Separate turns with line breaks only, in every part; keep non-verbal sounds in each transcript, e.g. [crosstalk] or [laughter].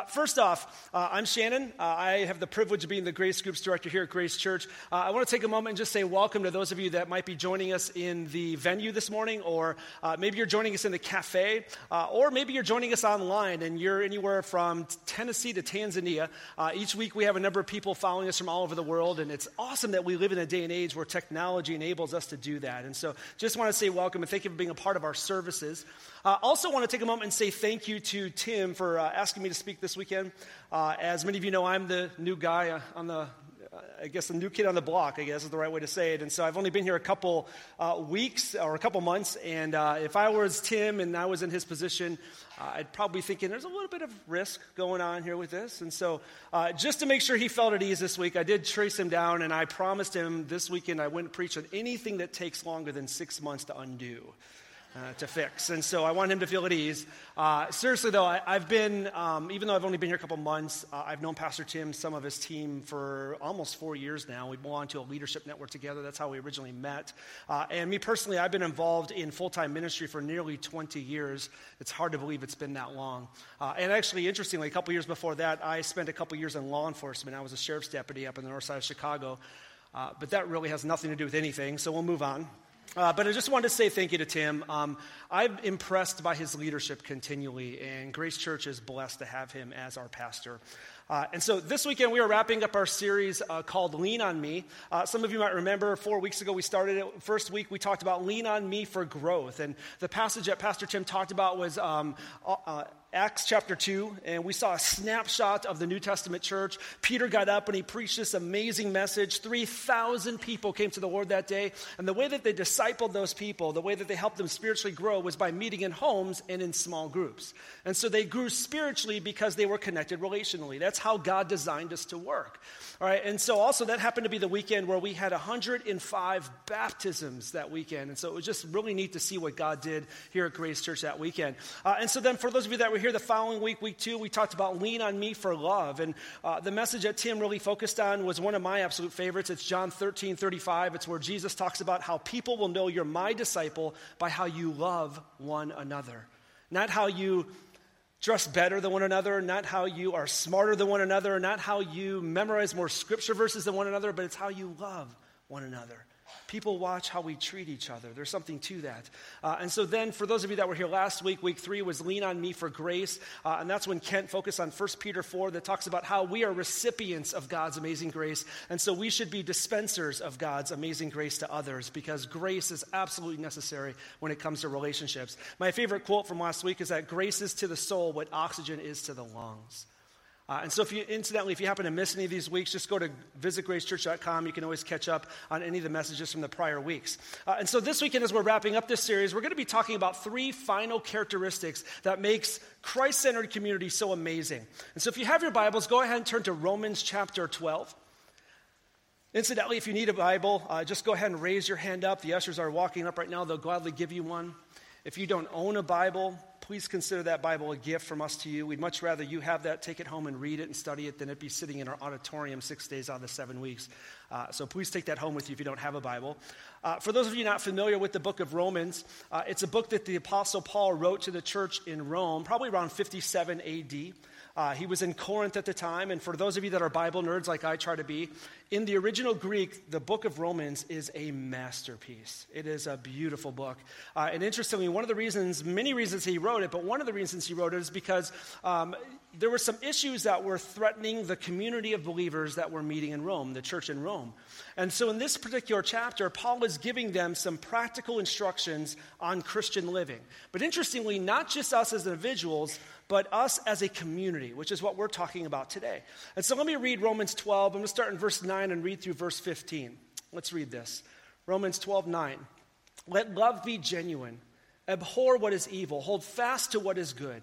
Uh, first off, uh, I'm Shannon. Uh, I have the privilege of being the Grace Groups Director here at Grace Church. Uh, I want to take a moment and just say welcome to those of you that might be joining us in the venue this morning, or uh, maybe you're joining us in the cafe, uh, or maybe you're joining us online and you're anywhere from Tennessee to Tanzania. each week we have a number of people following us from all over the world, and it's awesome that we live in a day and age where technology enables us to do that. And so just want to say welcome and thank you for being a part of our services. Uh, also, want to take a moment and say thank you to Tim for asking me to speak this weekend. Uh, as many of you know, I'm the new guy uh, on the I guess the new kid on the block, I guess is the right way to say it. And so I've only been here a couple uh, weeks or a couple months. And uh, if I was Tim and I was in his position, uh, I'd probably be thinking there's a little bit of risk going on here with this. And so uh, just to make sure he felt at ease this week, I did trace him down and I promised him this weekend I wouldn't preach on anything that takes longer than six months to undo uh, to fix. And so I want him to feel at ease. Uh, seriously, though, I, have been, um, even though I've only been here a couple months, uh, I've known Pastor Tim, some of his team, for almost four years now. We belong to a leadership network together. That's how we originally met. Uh, and me personally, I've been involved in full time ministry for nearly 20 years. It's hard to believe it's been that long. Uh, and actually, interestingly, a couple years before that, I spent a couple years in law enforcement. I was a sheriff's deputy up in the north side of Chicago. Uh, but that really has nothing to do with anything, so we'll move on. Uh, but I just wanted to say thank you to Tim. Um, I'm impressed by his leadership continually, and Grace Church is blessed to have him as our pastor. Uh, and so this weekend, we are wrapping up our series uh, called Lean on Me. Uh, some of you might remember four weeks ago, we started it. First week, we talked about Lean on Me for growth. And the passage that Pastor Tim talked about was um, uh, uh, Acts chapter 2, and we saw a snapshot of the New Testament church. Peter got up and he preached this amazing message. 3,000 people came to the Lord that day. And the way that they discipled those people, the way that they helped them spiritually grow, was by meeting in homes and in small groups. And so they grew spiritually because they were connected relationally. That's how God designed us to work. All right, and so also that happened to be the weekend where we had 105 baptisms that weekend. And so it was just really neat to see what God did here at Grace Church that weekend. Uh, and so then for those of you that were here the following week, week two, we talked about lean on me for love. And uh, the message that Tim really focused on was one of my absolute favorites. It's John 13, 35. It's where Jesus talks about how people will know you're my disciple by how you love one another. Not how you dress better than one another, not how you are smarter than one another, not how you memorize more scripture verses than one another, but it's how you love one another. People watch how we treat each other. There's something to that. Uh, and so, then, for those of you that were here last week, week three was Lean on Me for Grace. Uh, and that's when Kent focused on 1 Peter 4 that talks about how we are recipients of God's amazing grace. And so, we should be dispensers of God's amazing grace to others because grace is absolutely necessary when it comes to relationships. My favorite quote from last week is that grace is to the soul what oxygen is to the lungs. Uh, and so, if you, incidentally, if you happen to miss any of these weeks, just go to visitgracechurch.com. You can always catch up on any of the messages from the prior weeks. Uh, and so, this weekend, as we're wrapping up this series, we're going to be talking about three final characteristics that makes Christ-centered community so amazing. And so, if you have your Bibles, go ahead and turn to Romans chapter 12. Incidentally, if you need a Bible, uh, just go ahead and raise your hand up. The ushers are walking up right now; they'll gladly give you one. If you don't own a Bible, please consider that Bible a gift from us to you. We'd much rather you have that, take it home and read it and study it than it be sitting in our auditorium six days out of the seven weeks. Uh, so please take that home with you if you don't have a Bible. Uh, for those of you not familiar with the book of Romans, uh, it's a book that the Apostle Paul wrote to the church in Rome, probably around 57 AD. Uh, he was in Corinth at the time, and for those of you that are Bible nerds like I try to be, in the original Greek, the book of Romans is a masterpiece. It is a beautiful book. Uh, and interestingly, one of the reasons, many reasons he wrote it, but one of the reasons he wrote it is because um, there were some issues that were threatening the community of believers that were meeting in Rome, the church in Rome. And so in this particular chapter, Paul is giving them some practical instructions on Christian living. But interestingly, not just us as individuals, but us as a community, which is what we're talking about today. And so let me read Romans 12. I'm going to start in verse 9 and read through verse 15. Let's read this. Romans 12, 9. Let love be genuine. Abhor what is evil. Hold fast to what is good.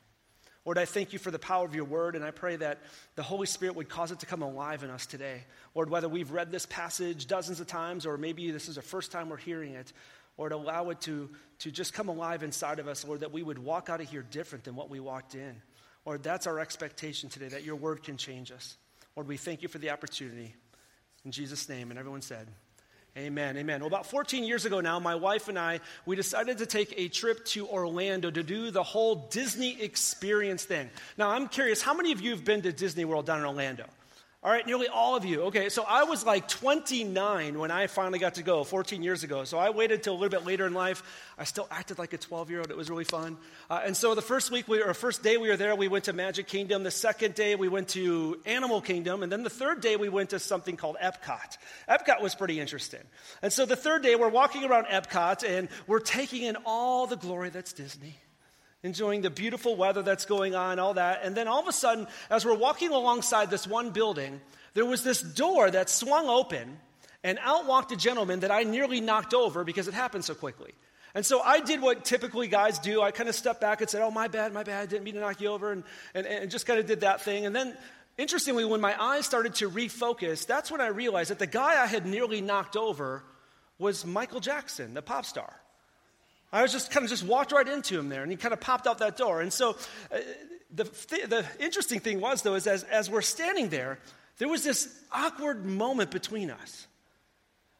Lord, I thank you for the power of your word, and I pray that the Holy Spirit would cause it to come alive in us today. Lord, whether we've read this passage dozens of times or maybe this is the first time we're hearing it, Lord, allow it to, to just come alive inside of us, Lord, that we would walk out of here different than what we walked in. Lord, that's our expectation today, that your word can change us. Lord, we thank you for the opportunity. In Jesus' name, and everyone said, Amen, amen. Well, about 14 years ago now, my wife and I, we decided to take a trip to Orlando to do the whole Disney experience thing. Now, I'm curious, how many of you have been to Disney World down in Orlando? All right, nearly all of you. Okay, so I was like 29 when I finally got to go 14 years ago. So I waited till a little bit later in life. I still acted like a 12 year old. It was really fun. Uh, and so the first week, we, or first day we were there, we went to Magic Kingdom. The second day, we went to Animal Kingdom. And then the third day, we went to something called Epcot. Epcot was pretty interesting. And so the third day, we're walking around Epcot and we're taking in all the glory that's Disney enjoying the beautiful weather that's going on, all that. And then all of a sudden, as we're walking alongside this one building, there was this door that swung open, and out walked a gentleman that I nearly knocked over because it happened so quickly. And so I did what typically guys do. I kind of stepped back and said, Oh, my bad, my bad, I didn't mean to knock you over, and, and, and just kind of did that thing. And then, interestingly, when my eyes started to refocus, that's when I realized that the guy I had nearly knocked over was Michael Jackson, the pop star. I was just kind of just walked right into him there, and he kind of popped out that door. And so uh, the, th- the interesting thing was, though, is as, as we're standing there, there was this awkward moment between us.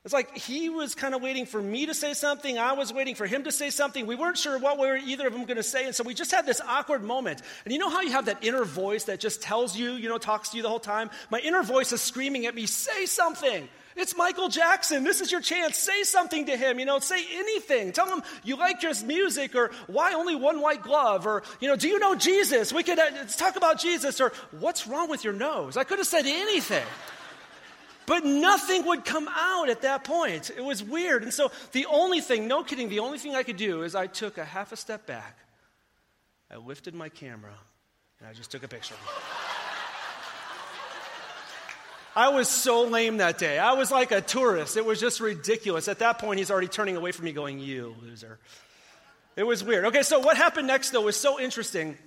It's like he was kind of waiting for me to say something. I was waiting for him to say something. We weren't sure what we were either of them going to say. And so we just had this awkward moment. And you know how you have that inner voice that just tells you, you know, talks to you the whole time? My inner voice is screaming at me, say something. It's Michael Jackson. This is your chance. Say something to him. You know, say anything. Tell him you like his music or why only one white glove or, you know, do you know Jesus? We could uh, talk about Jesus or what's wrong with your nose? I could have said anything. But nothing would come out at that point. It was weird. And so the only thing, no kidding, the only thing I could do is I took a half a step back. I lifted my camera and I just took a picture. I was so lame that day. I was like a tourist. It was just ridiculous. At that point, he's already turning away from me, going, You loser. It was weird. Okay, so what happened next, though, was so interesting.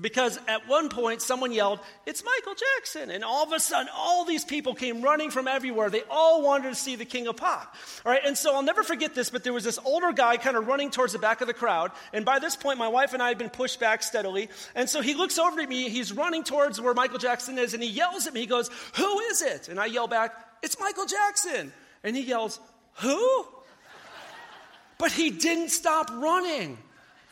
Because at one point, someone yelled, It's Michael Jackson. And all of a sudden, all these people came running from everywhere. They all wanted to see the King of Pop. All right, and so I'll never forget this, but there was this older guy kind of running towards the back of the crowd. And by this point, my wife and I had been pushed back steadily. And so he looks over at me. He's running towards where Michael Jackson is, and he yells at me. He goes, Who is it? And I yell back, It's Michael Jackson. And he yells, Who? But he didn't stop running.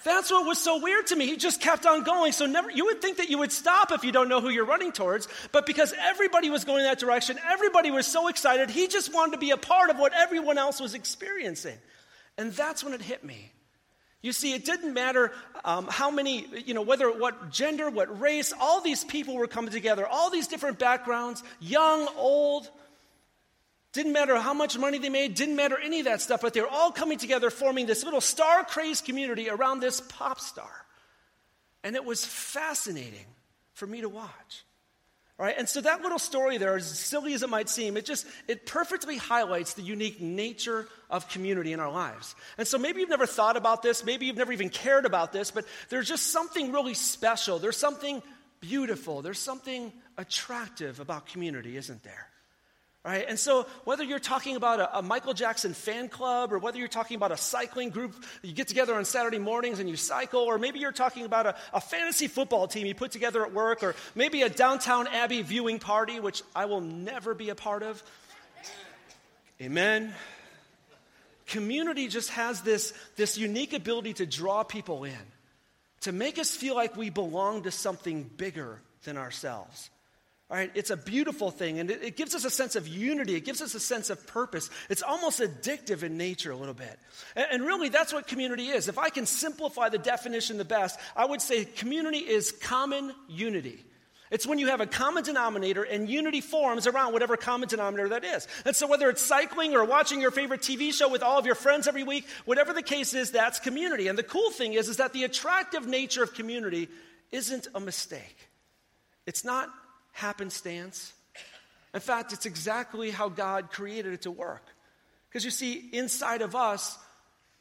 That's what was so weird to me. He just kept on going. So never you would think that you would stop if you don't know who you're running towards, but because everybody was going that direction, everybody was so excited, he just wanted to be a part of what everyone else was experiencing. And that's when it hit me. You see, it didn't matter um, how many, you know, whether what gender, what race, all these people were coming together, all these different backgrounds, young, old, didn't matter how much money they made, didn't matter any of that stuff, but they were all coming together, forming this little star crazed community around this pop star. And it was fascinating for me to watch. Right, and so that little story there, as silly as it might seem, it just it perfectly highlights the unique nature of community in our lives. And so maybe you've never thought about this, maybe you've never even cared about this, but there's just something really special. There's something beautiful. There's something attractive about community, isn't there? Right? And so, whether you're talking about a, a, Michael Jackson fan club, or whether you're talking about a cycling group, you get together on Saturday mornings and you cycle, or maybe you're talking about a, a fantasy football team you put together at work, or maybe a Downton Abbey viewing party, which I will never be a part of. Amen. Community just has this, this unique ability to draw people in, to make us feel like we belong to something bigger than ourselves. All right, it's a beautiful thing, and it, it, gives us a sense of unity. It gives us a sense of purpose. It's almost addictive in nature a little bit. And, and really, that's what community is. If I can simplify the definition the best, I would say community is common unity. It's when you have a common denominator and unity forms around whatever common denominator that is. And so, whether it's cycling or watching your favorite TV show with all of your friends every week, whatever the case is, that's community. And the cool thing is, is that the attractive nature of community isn't a mistake. It's not happenstance. In fact, it's exactly how God created it to work. Because you see, inside of us,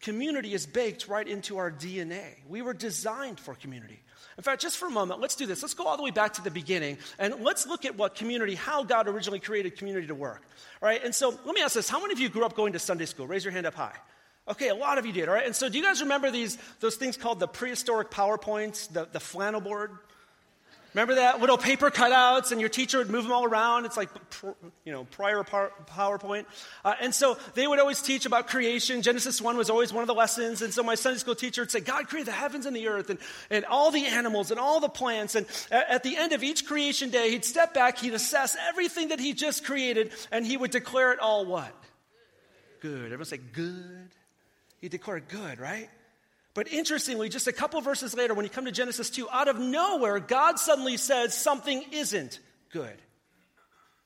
community is baked right into our DNA. We were designed for community. In fact, just for a moment, let's do this. Let's go all the way back to the beginning and let's look at what community, how God originally created community to work. All right, and so let me ask this How many of you grew up going to Sunday school? Raise your hand up high. Okay, a lot of you did, all right? And so do you guys remember these, those things called the prehistoric PowerPoints, the, the flannel board? Remember that? Little paper cutouts, and your teacher would move them all around. It's like, you know, prior PowerPoint. Uh, and so they would always teach about creation. Genesis 1 was always one of the lessons. And so my Sunday school teacher would say, God created the heavens and the earth and, and all the animals and all the plants. And at the end of each creation day, he'd step back, he'd assess everything that he just created, and he would declare it all what? Good. Everyone say, good. He declared good, right? But interestingly, just a couple verses later, when you come to Genesis 2, out of nowhere, God suddenly says something isn't good.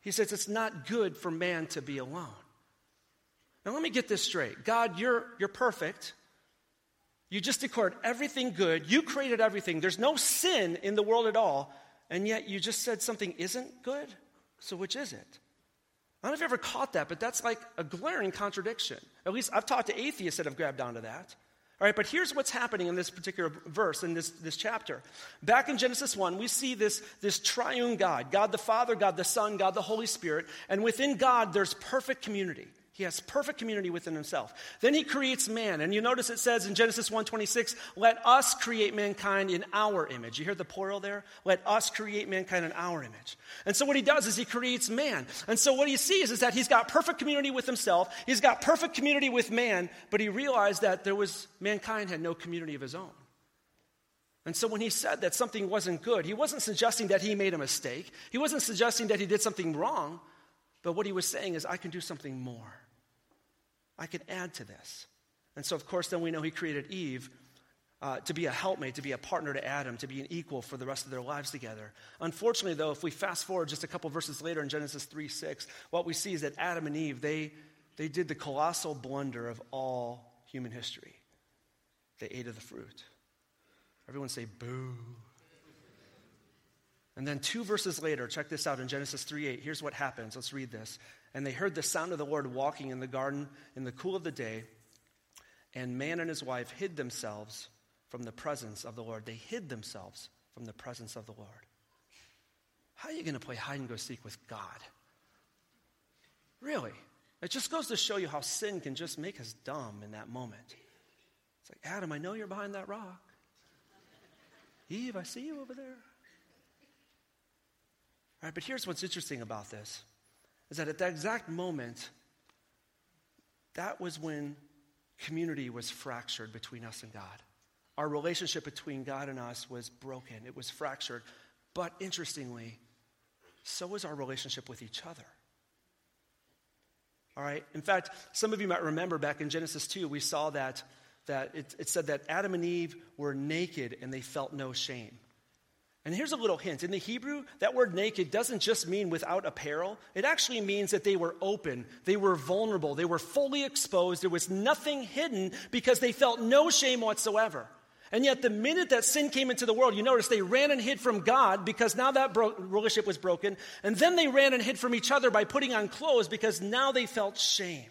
He says it's not good for man to be alone. Now, let me get this straight God, you're, you're perfect. You just declared everything good. You created everything. There's no sin in the world at all. And yet you just said something isn't good? So, which is it? I don't know if you ever caught that, but that's like a glaring contradiction. At least I've talked to atheists that have grabbed onto that. All right, but here's what's happening in this particular verse, in this, this chapter. Back in Genesis 1, we see this, this triune God God the Father, God the Son, God the Holy Spirit. And within God, there's perfect community. He has perfect community within himself. Then he creates man. And you notice it says in Genesis 1:26, "Let us create mankind in our image." You hear the plural there? Let us create mankind in our image. And so what he does is he creates man. And so what he sees is that he's got perfect community with himself. He's got perfect community with man, but he realized that there was mankind had no community of his own. And so when he said that something wasn't good, he wasn't suggesting that he made a mistake. He wasn't suggesting that he did something wrong. But what he was saying is, I can do something more. I can add to this. And so, of course, then we know he created Eve uh, to be a helpmate, to be a partner to Adam, to be an equal for the rest of their lives together. Unfortunately, though, if we fast forward just a couple verses later in Genesis 3 6, what we see is that Adam and Eve, they, they did the colossal blunder of all human history. They ate of the fruit. Everyone say, boo. And then two verses later, check this out in Genesis 3 8. Here's what happens. Let's read this. And they heard the sound of the Lord walking in the garden in the cool of the day, and man and his wife hid themselves from the presence of the Lord. They hid themselves from the presence of the Lord. How are you going to play hide and go seek with God? Really? It just goes to show you how sin can just make us dumb in that moment. It's like, Adam, I know you're behind that rock. Eve, I see you over there. Right, but here's what's interesting about this is that at that exact moment, that was when community was fractured between us and God. Our relationship between God and us was broken, it was fractured. But interestingly, so was our relationship with each other. All right? In fact, some of you might remember back in Genesis 2, we saw that, that it, it said that Adam and Eve were naked and they felt no shame. And here's a little hint. In the Hebrew, that word naked doesn't just mean without apparel. It actually means that they were open, they were vulnerable, they were fully exposed. There was nothing hidden because they felt no shame whatsoever. And yet, the minute that sin came into the world, you notice they ran and hid from God because now that bro- relationship was broken. And then they ran and hid from each other by putting on clothes because now they felt shame.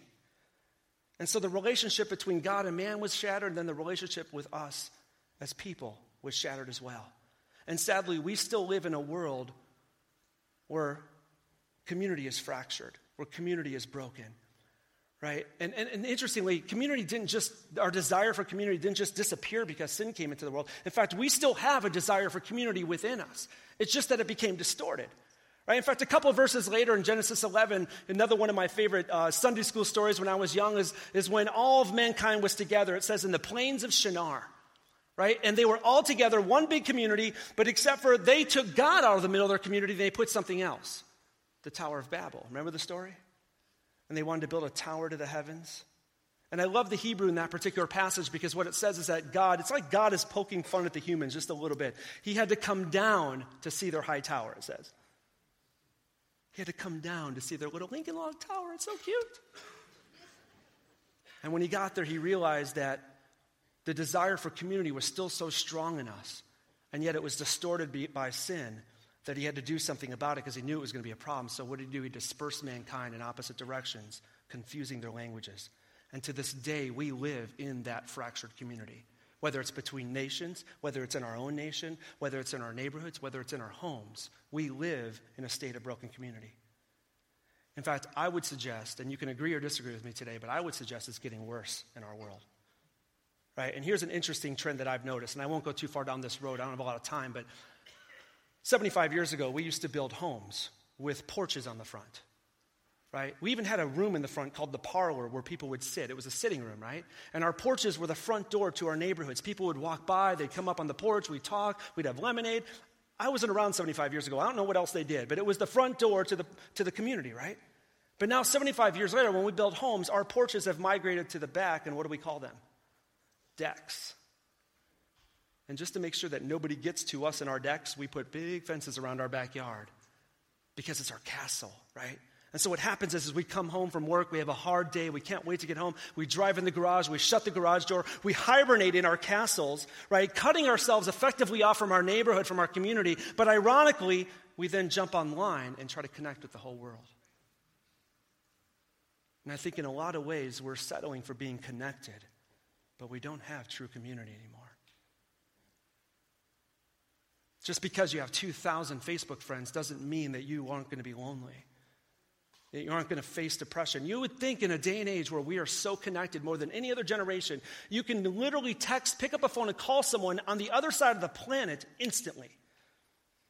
And so the relationship between God and man was shattered, and then the relationship with us as people was shattered as well. And sadly, we still live in a world where community is fractured, where community is broken, right? And, and, and, interestingly, community didn't just, our desire for community didn't just disappear because sin came into the world. In fact, we still have a desire for community within us. It's just that it became distorted. Right? In fact, a couple of verses later in Genesis 11, another one of my favorite uh, Sunday school stories when I was young is, is when all of mankind was together. It says, in the plains of Shinar right? And they were all together, one big community, but except for they took God out of the middle of their community, they put something else the Tower of Babel. Remember the story? And they wanted to build a tower to the heavens. And I love the Hebrew in that particular passage because what it says is that God, it's like God is poking fun at the humans just a little bit. He had to come down to see their high tower, it says. He had to come down to see their little Lincoln Log Tower. It's so cute. And when he got there, he realized that the desire for community was still so strong in us, and yet it was distorted by sin that he had to do something about it because he knew it was going to be a problem. So, what did he do? He dispersed mankind in opposite directions, confusing their languages. And to this day, we live in that fractured community. Whether it's between nations, whether it's in our own nation, whether it's in our neighborhoods, whether it's in our homes, we live in a state of broken community. In fact, I would suggest, and you can agree or disagree with me today, but I would suggest it's getting worse in our world. Right? And here's an interesting trend that I've noticed, and I won't go too far down this road, I don't have a lot of time, but 75 years ago, we used to build homes with porches on the front right? We even had a room in the front called the parlor where people would sit. It was a sitting room, right? And our porches were the front door to our neighborhoods. People would walk by, they'd come up on the porch, we'd talk, we'd have lemonade. I wasn't around 75 years ago. I don't know what else they did, but it was the front door to the, to the community, right? But now, 75 years later, when we build homes, our porches have migrated to the back, and what do we call them? Decks. And just to make sure that nobody gets to us in our decks, we put big fences around our backyard because it's our castle, right? And so what happens is, is we come home from work, we have a hard day, we can't wait to get home, we drive in the garage, we shut the garage door, we hibernate in our castles, right? Cutting ourselves effectively off from our neighborhood, from our community, but ironically, we then jump online and try to connect with the whole world. And I think in a lot of ways we're settling for being connected, but we don't have true community anymore. Just because you have 2,000 Facebook friends doesn't mean that you aren't going to be lonely that you aren't going to face depression. You would think in a day and age where we are so connected more than any other generation, you can literally text, pick up a phone, and call someone on the other side of the planet instantly.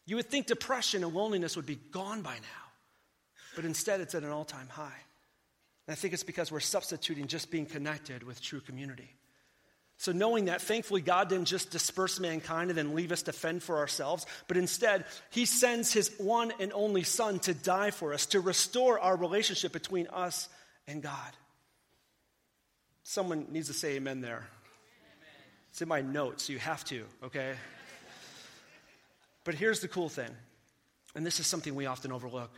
You would think depression and loneliness would be gone by now, but instead it's at an all time high. And I think it's because we're substituting just being connected with true community. So, knowing that, thankfully, God didn't just disperse mankind and then leave us to fend for ourselves, but instead, He sends His one and only Son to die for us, to restore our relationship between us and God. Someone needs to say amen there. It's in my notes, you have to, okay? but here's the cool thing, and this is something we often overlook.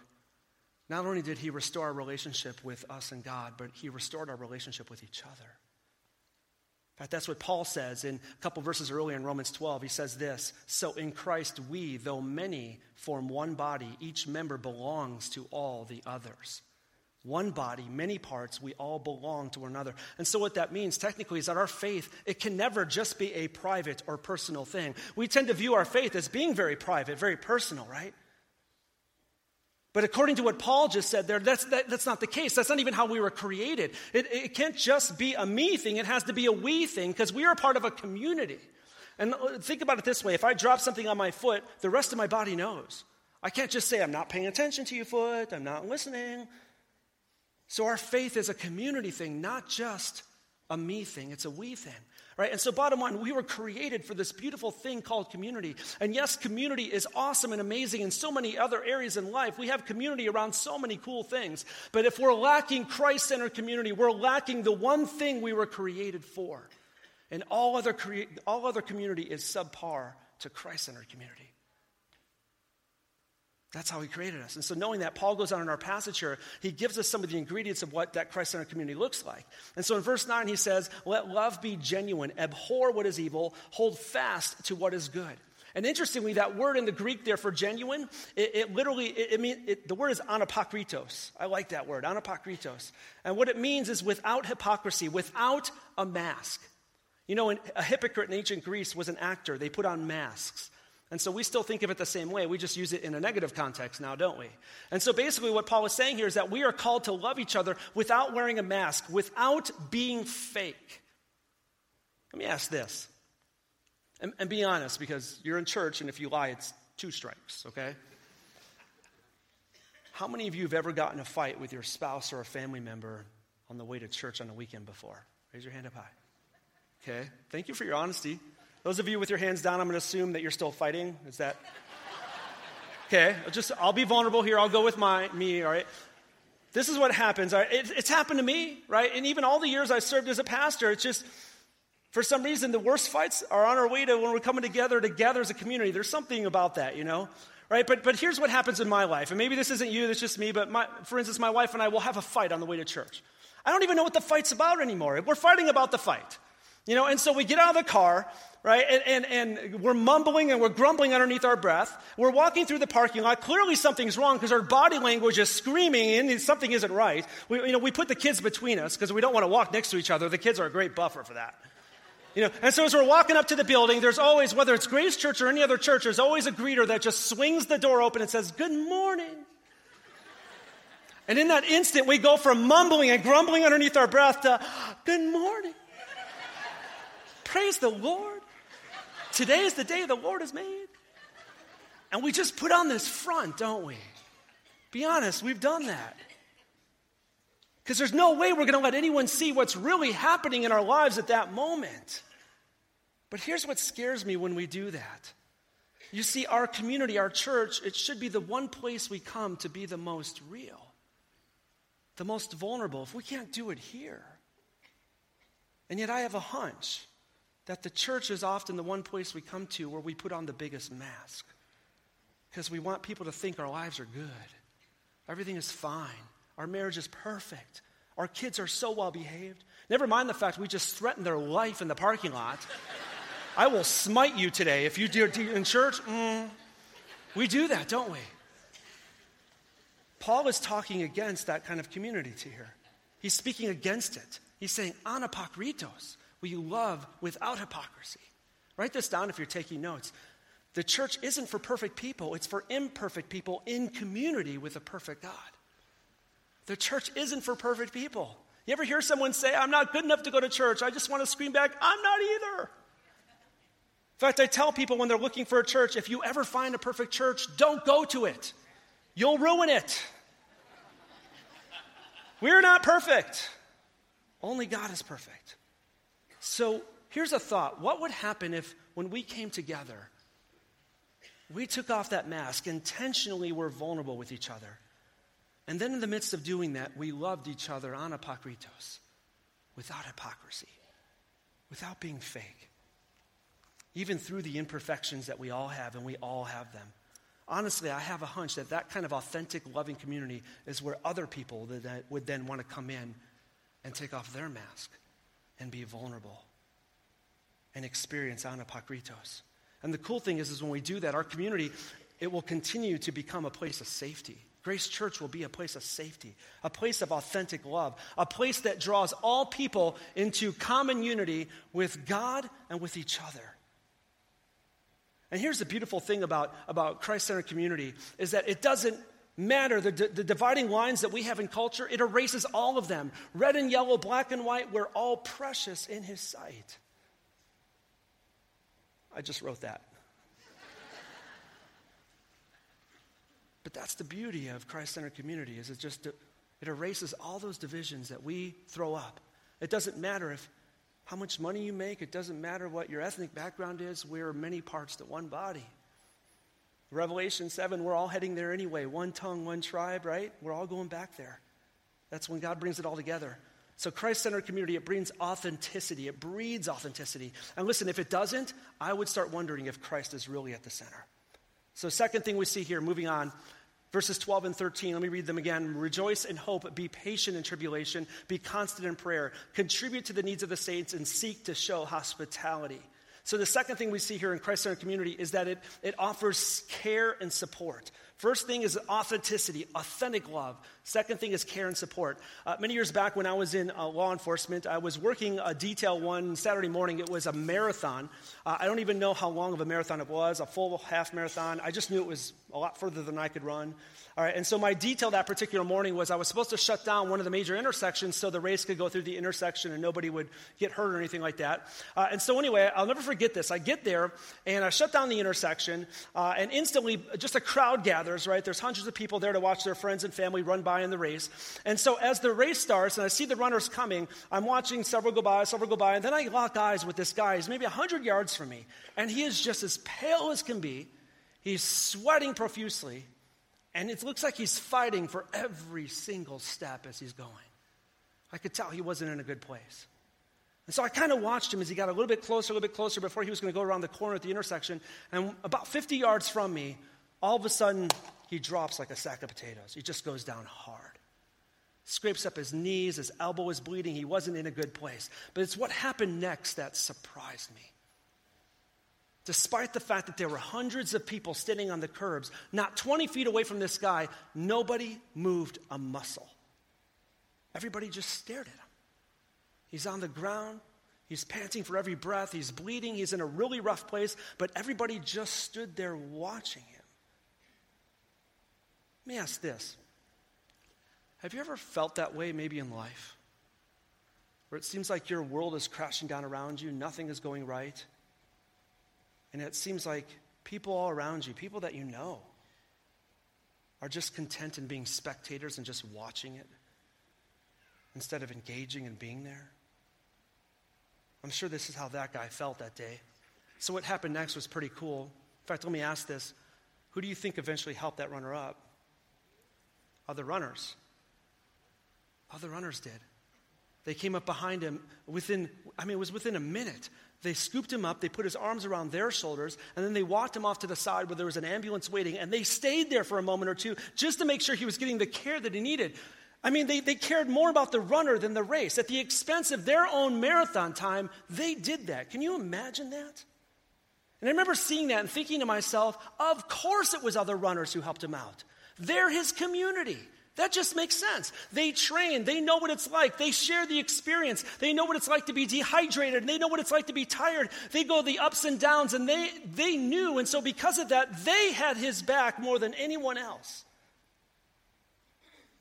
Not only did He restore our relationship with us and God, but He restored our relationship with each other fact, that's what Paul says in a couple verses earlier in Romans 12. He says this So in Christ, we, though many, form one body, each member belongs to all the others. One body, many parts, we all belong to one another. And so, what that means technically is that our faith, it can never just be a private or personal thing. We tend to view our faith as being very private, very personal, right? But according to what Paul just said there, that's, that, that's not the case. That's not even how we were created. It, it can't just be a me thing, it has to be a we thing because we are part of a community. And uh, think about it this way if I drop something on my foot, the rest of my body knows. I can't just say, I'm not paying attention to you, foot, I'm not listening. So our faith is a community thing, not just a me thing, it's a we thing. Right? And so, bottom line, we were created for this beautiful thing called community. And yes, community is awesome and amazing in so many other areas in life. We have community around so many cool things. But if we're lacking Christ centered community, we're lacking the one thing we were created for. And all other, crea- all other community is subpar to Christ centered community. That's how he created us. And so, knowing that, Paul goes on in our passage here, he gives us some of the ingredients of what that Christ centered community looks like. And so, in verse 9, he says, Let love be genuine, abhor what is evil, hold fast to what is good. And interestingly, that word in the Greek there for genuine, it, it literally, it, it mean, it, the word is anapokritos. I like that word, anapokritos. And what it means is without hypocrisy, without a mask. You know, a hypocrite in ancient Greece was an actor. They put on masks. And so we still think of it the same way. We just use it in a negative context now, don't we? And so basically, what Paul is saying here is that we are called to love each other without wearing a mask, without being fake. Let me ask this. And, and be honest, because you're in church, and if you lie, it's two strikes, okay? How many of you have ever gotten a fight with your spouse or a family member on the way to church on a weekend before? Raise your hand up high. Okay, thank you for your honesty. Those of you with your hands down, I'm going to assume that you're still fighting. Is that? [laughs] Okay, I'll just I'll be vulnerable here. I'll go with my me, all right? this is what happens. It, it's happened to me, right? And even all the years I served as a pastor, it's just, for some reason, the worst fights are on our way to when we're coming together together as a community. There's something about that, you know? Right? But, but here's what happens in my life. And maybe this isn't you, it's just me, but my, for instance, my wife and I will have a fight on the way to church. I don't even know what the fight's about anymore. We're fighting about the fight. You know, and so we get out of the car, right, and, and, and we're mumbling and we're grumbling underneath our breath. We're walking through the parking lot. Clearly something's wrong because our body language is screaming and something isn't right. We, you know, we put the kids between us because we don't want to walk next to each other. The kids are a great buffer for that. You know, and so as we're walking up to the building, there's always, whether it's Grace Church or any other church, there's always a greeter that just swings the door open and says, Good morning. And in that instant, we go from mumbling and grumbling underneath our breath to, Good morning. Praise the Lord. Today is the day the Lord has made. And we just put on this front, don't we? Be honest, we've done that. Because there's no way we're going to let anyone see what's really happening in our lives at that moment. But here's what scares me when we do that. You see, our community, our church, it should be the one place we come to be the most real, the most vulnerable. If we can't do it here, and yet I have a hunch that the church is often the one place we come to where we put on the biggest mask because we want people to think our lives are good. Everything is fine. Our marriage is perfect. Our kids are so well behaved. Never mind the fact we just threatened their life in the parking lot. I will smite you today if you do in church. Mm, we do that, don't we? Paul is talking against that kind of community here. He's speaking against it. He's saying anapokritos. Will you love without hypocrisy? Write this down if you're taking notes. The church isn't for perfect people, it's for imperfect people in community with a perfect God. The church isn't for perfect people. You ever hear someone say, I'm not good enough to go to church? I just want to scream back, I'm not either. In fact, I tell people when they're looking for a church if you ever find a perfect church, don't go to it. You'll ruin it. We're not perfect, only God is perfect. So here's a thought what would happen if, when we came together, we took off that mask, intentionally were vulnerable with each other, and then in the midst of doing that, we loved each other anapokritos, without hypocrisy, without being fake, even through the imperfections that we all have, and we all have them. Honestly, I have a hunch that that kind of authentic, loving community is where other people that would then want to come in and take off their mask and be vulnerable and experience anapokritos. And the cool thing is, is when we do that, our community, it will continue to become a place of safety. Grace Church will be a place of safety, a place of authentic love, a place that draws all people into common unity with God and with each other. And here's the beautiful thing about, about Christ Centered Community is that it doesn't matter, the, the dividing lines that we have in culture, it erases all of them. Red and yellow, black and white, we're all precious in His sight. I just wrote that. but that's the beauty of Christ-centered community is it just it erases all those divisions that we throw up. It doesn't matter if how much money you make, it doesn't matter what your ethnic background is, we're many parts to one body. Revelation 7, we're all heading there anyway. One tongue, one tribe, right? We're all going back there. That's when God brings it all together. So, Christ centered community, it brings authenticity, it breeds authenticity. And listen, if it doesn't, I would start wondering if Christ is really at the center. So, second thing we see here, moving on, verses 12 and 13, let me read them again. Rejoice in hope, be patient in tribulation, be constant in prayer, contribute to the needs of the saints, and seek to show hospitality. So, the second thing we see here in Christ Centered Community is that it, it offers care and support. First thing is authenticity, authentic love. Second thing is care and support. Uh, many years back, when I was in uh, law enforcement, I was working a detail one Saturday morning. It was a marathon. Uh, I don't even know how long of a marathon it was, a full half marathon. I just knew it was a lot further than I could run. All right, and so my detail that particular morning was I was supposed to shut down one of the major intersections so the race could go through the intersection and nobody would get hurt or anything like that. Uh, and so, anyway, I'll never forget this. I get there and I shut down the intersection, uh, and instantly just a crowd gathers, right? There's hundreds of people there to watch their friends and family run by in the race. And so, as the race starts and I see the runners coming, I'm watching several go by, several go by, and then I lock eyes with this guy. He's maybe 100 yards from me, and he is just as pale as can be. He's sweating profusely. And it looks like he's fighting for every single step as he's going. I could tell he wasn't in a good place. And so I kind of watched him as he got a little bit closer, a little bit closer before he was going to go around the corner at the intersection. And about 50 yards from me, all of a sudden, he drops like a sack of potatoes. He just goes down hard. Scrapes up his knees, his elbow is bleeding. He wasn't in a good place. But it's what happened next that surprised me. Despite the fact that there were hundreds of people standing on the curbs, not 20 feet away from this guy, nobody moved a muscle. Everybody just stared at him. He's on the ground. He's panting for every breath. He's bleeding. He's in a really rough place, but everybody just stood there watching him. Let me ask this Have you ever felt that way maybe in life? Where it seems like your world is crashing down around you, nothing is going right. And it seems like people all around you, people that you know, are just content in being spectators and just watching it instead of engaging and being there. I'm sure this is how that guy felt that day. So, what happened next was pretty cool. In fact, let me ask this Who do you think eventually helped that runner up? Other runners. Other runners did. They came up behind him within, I mean, it was within a minute. They scooped him up, they put his arms around their shoulders, and then they walked him off to the side where there was an ambulance waiting, and they stayed there for a moment or two just to make sure he was getting the care that he needed. I mean, they, they cared more about the runner than the race. At the expense of their own marathon time, they did that. Can you imagine that? And I remember seeing that and thinking to myself, of course it was other runners who helped him out. They're his community. That just makes sense. They train, they know what it's like, they share the experience, they know what it's like to be dehydrated, and they know what it's like to be tired. They go the ups and downs, and they, they knew, and so because of that, they had his back more than anyone else.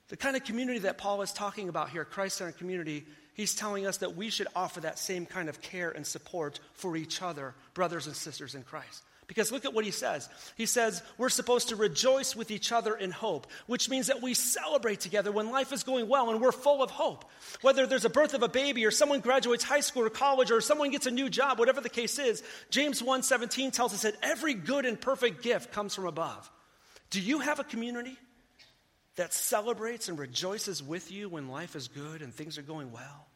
The kind of community that Paul is talking about here, Christ centered community, he's telling us that we should offer that same kind of care and support for each other, brothers and sisters in Christ. Because look at what he says. He says, We're supposed to rejoice with each other in hope, which means that we celebrate together when life is going well and we're full of hope. Whether there's a birth of a baby or someone graduates high school or college or someone gets a new job, whatever the case is, James 1:17 tells us that every good and perfect gift comes from above. Do you have a community? that celebrates and rejoices with you when life is good and things are going well.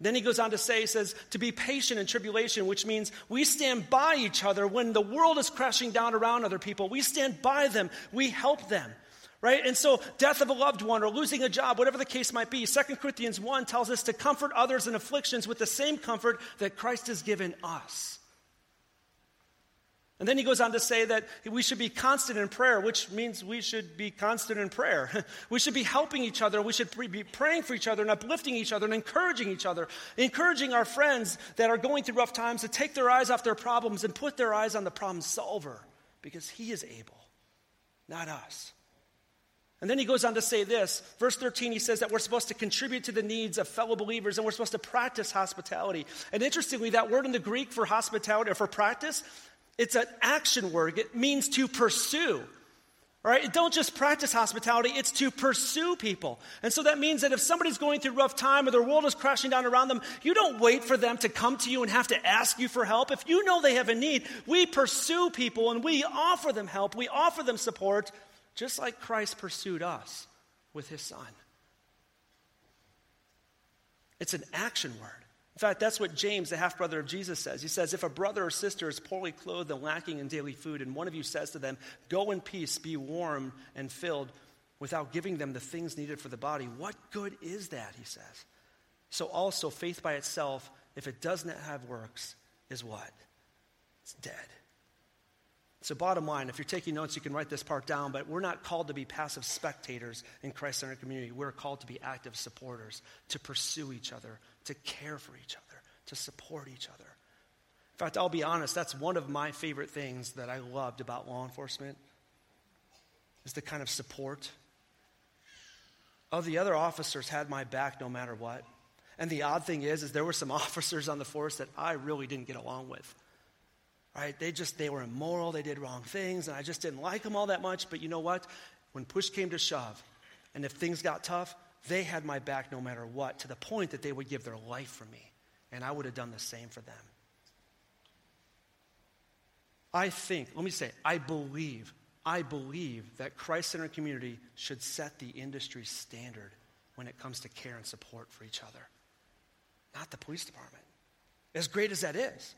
Then he goes on to say, he says, to be patient in tribulation, which means we stand by each other when the world is crashing down around other people. We stand by them, we help them. Right? And so, death of a loved one or losing a job, whatever the case might be, 2 Corinthians 1 tells us to comfort others in afflictions with the same comfort that Christ has given us. And then he goes on to say that we should be constant in prayer, which means we should be constant in prayer. [laughs] we should be helping each other. We should be praying for each other and uplifting each other and encouraging each other, encouraging our friends that are going through rough times to take their eyes off their problems and put their eyes on the problem solver because he is able, not us. And then he goes on to say this. Verse 13, he says that we're supposed to contribute to the needs of fellow believers and we're supposed to practice hospitality. And interestingly, that word in the Greek for hospitality or for practice it's an action word, it means to pursue. All right, don't just practice hospitality, it's to pursue people. And so that means that if somebody's going through rough time or their world is crashing down around them, you don't wait for them to come to you and have to ask you for help. If you know they have a need, we pursue people and we offer them help, we offer them support, just like Christ pursued us with his son. It's an action word. In fact, that's what James, the half brother of Jesus, says. He says, If a brother or sister is poorly clothed and lacking in daily food, and one of you says to them, Go in peace, be warm and filled, without giving them the things needed for the body, what good is that? He says. So also, faith by itself, if it does not have works, is what? It's dead. So, bottom line, if you're taking notes, you can write this part down, but we're not called to be passive spectators in Christ centered community. We're called to be active supporters, to pursue each other, to care for each other, to support each other. In fact, I'll be honest, that's one of my favorite things that I loved about law enforcement is the kind of support. Oh, the other officers had my back no matter what. And the odd thing is, is there were some [laughs] officers on the force that I really didn't get along with. Right? They just they were immoral, they did wrong things, and I just didn't like them all that much. But you know what? When push came to shove, and if things got tough, they had my back no matter what, to the point that they would give their life for me, and I would have done the same for them. I think, let me say, I believe, I believe that Christ centered community should set the industry standard when it comes to care and support for each other, not the police department. As great as that is.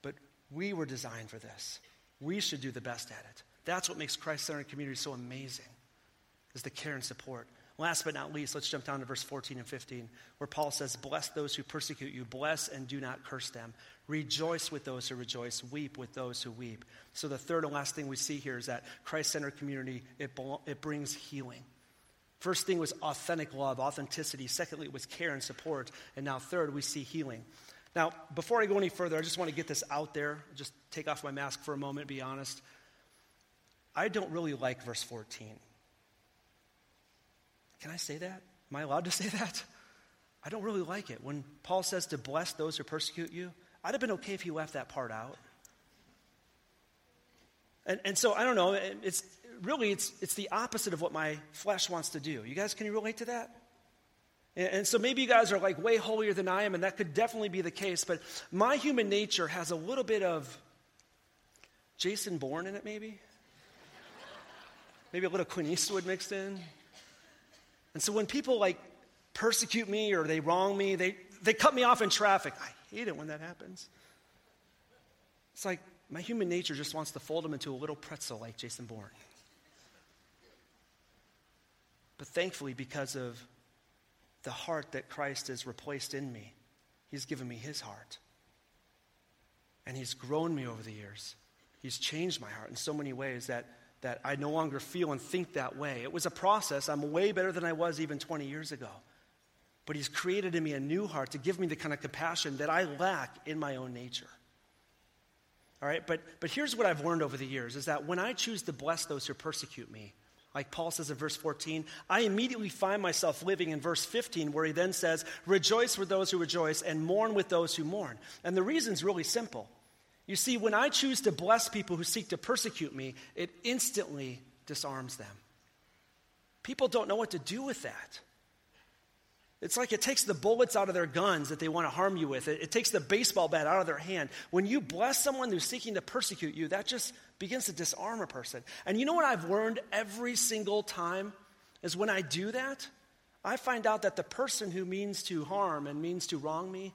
But we were designed for this. We should do the best at it. That's what makes Christ centered community so amazing, is the care and support. Last but not least, let's jump down to verse 14 and 15, where Paul says, Bless those who persecute you, bless and do not curse them. Rejoice with those who rejoice, weep with those who weep. So, the third and last thing we see here is that Christ centered community, it, it brings healing. First thing was authentic love, authenticity. Secondly, it was care and support. And now, third, we see healing. Now, before I go any further, I just want to get this out there. Just take off my mask for a moment, be honest. I don't really like verse 14. Can I say that? Am I allowed to [laughs] say that? I don't really like it. When Paul says to bless those who persecute you, I'd have been okay if he left that part out. And, and so I don't know, it's really it's, it's the opposite of what my flesh wants to do. You guys, can you relate to that? And, and so maybe you guys are like way holier than I am, and that could definitely be the case, but my human nature has a little bit of Jason Bourne in it, maybe? maybe a little Clint Eastwood mixed in. And so when people like persecute me or they wrong me, they, they cut me off in traffic. I hate it when that happens. It's like my human nature just wants to fold them into a little pretzel like Jason Bourne. But thankfully, because of the heart that Christ has replaced in me, He's given me His heart. And He's grown me over the years. He's changed my heart in so many ways that that I no longer feel and think that way. It was a process. I'm way better than I was even 20 years ago. But He's created in me a new heart to give me the kind of compassion that I lack in my own nature. All right, but, but here's what I've learned over the years is that when I choose to bless those who persecute me, like Paul says in verse 14, I immediately find myself living in verse 15, where he then says, Rejoice with those who rejoice and mourn with those who mourn. And the reason's really simple. You see, when I choose to bless people who seek to persecute me, it instantly disarms them. People don't know what to do with that. It's like it takes the bullets out of their guns that they want to harm you with. It, it, takes the baseball bat out of their hand. When you bless someone who's seeking to persecute you, that just begins to disarm a person. And you know what I've learned every single time is when I do that, I find out that the person who means to harm and means to wrong me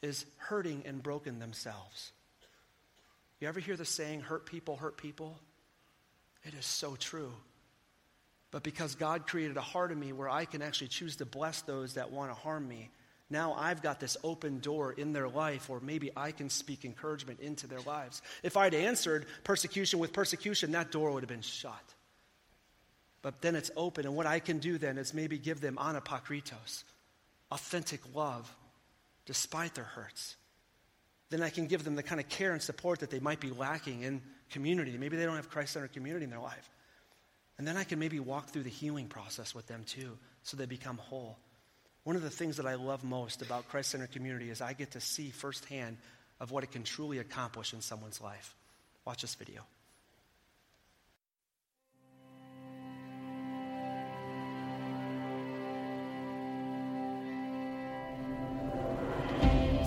is hurting and broken themselves. You ever hear the saying, hurt people, hurt people? It is so true. But because God created a heart in me where I can actually choose to bless those that want to harm me, now I've got this open door in their life, or maybe I can speak encouragement into their lives. If I'd answered persecution with persecution, that door would have been shut. But then it's open, and what I can do then is maybe give them anapokritos, authentic love, despite their hurts then I can give them the kind of care and support that they might be lacking in community. Maybe they don't have Christ centered community in their life. And then I can maybe walk through the healing process with them too, so they become whole. One of the things that I love most about Christ centered community is I get to see firsthand of what it can truly accomplish in someone's life. Watch this video.